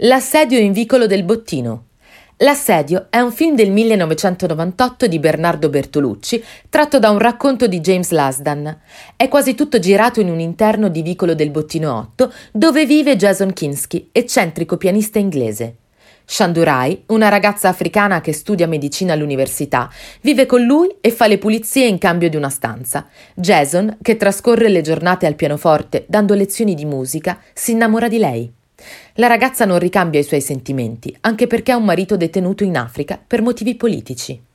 L'assedio in vicolo del bottino. L'assedio è un film del 1998 di Bernardo Bertolucci, tratto da un racconto di James Lasdan. È quasi tutto girato in un interno di vicolo del bottino 8, dove vive Jason Kinsky, eccentrico pianista inglese. Shandurai, una ragazza africana che studia medicina all'università, vive con lui e fa le pulizie in cambio di una stanza. Jason, che trascorre le giornate al pianoforte dando lezioni di musica, si innamora di lei. La ragazza non ricambia i suoi sentimenti, anche perché ha un marito detenuto in Africa per motivi politici.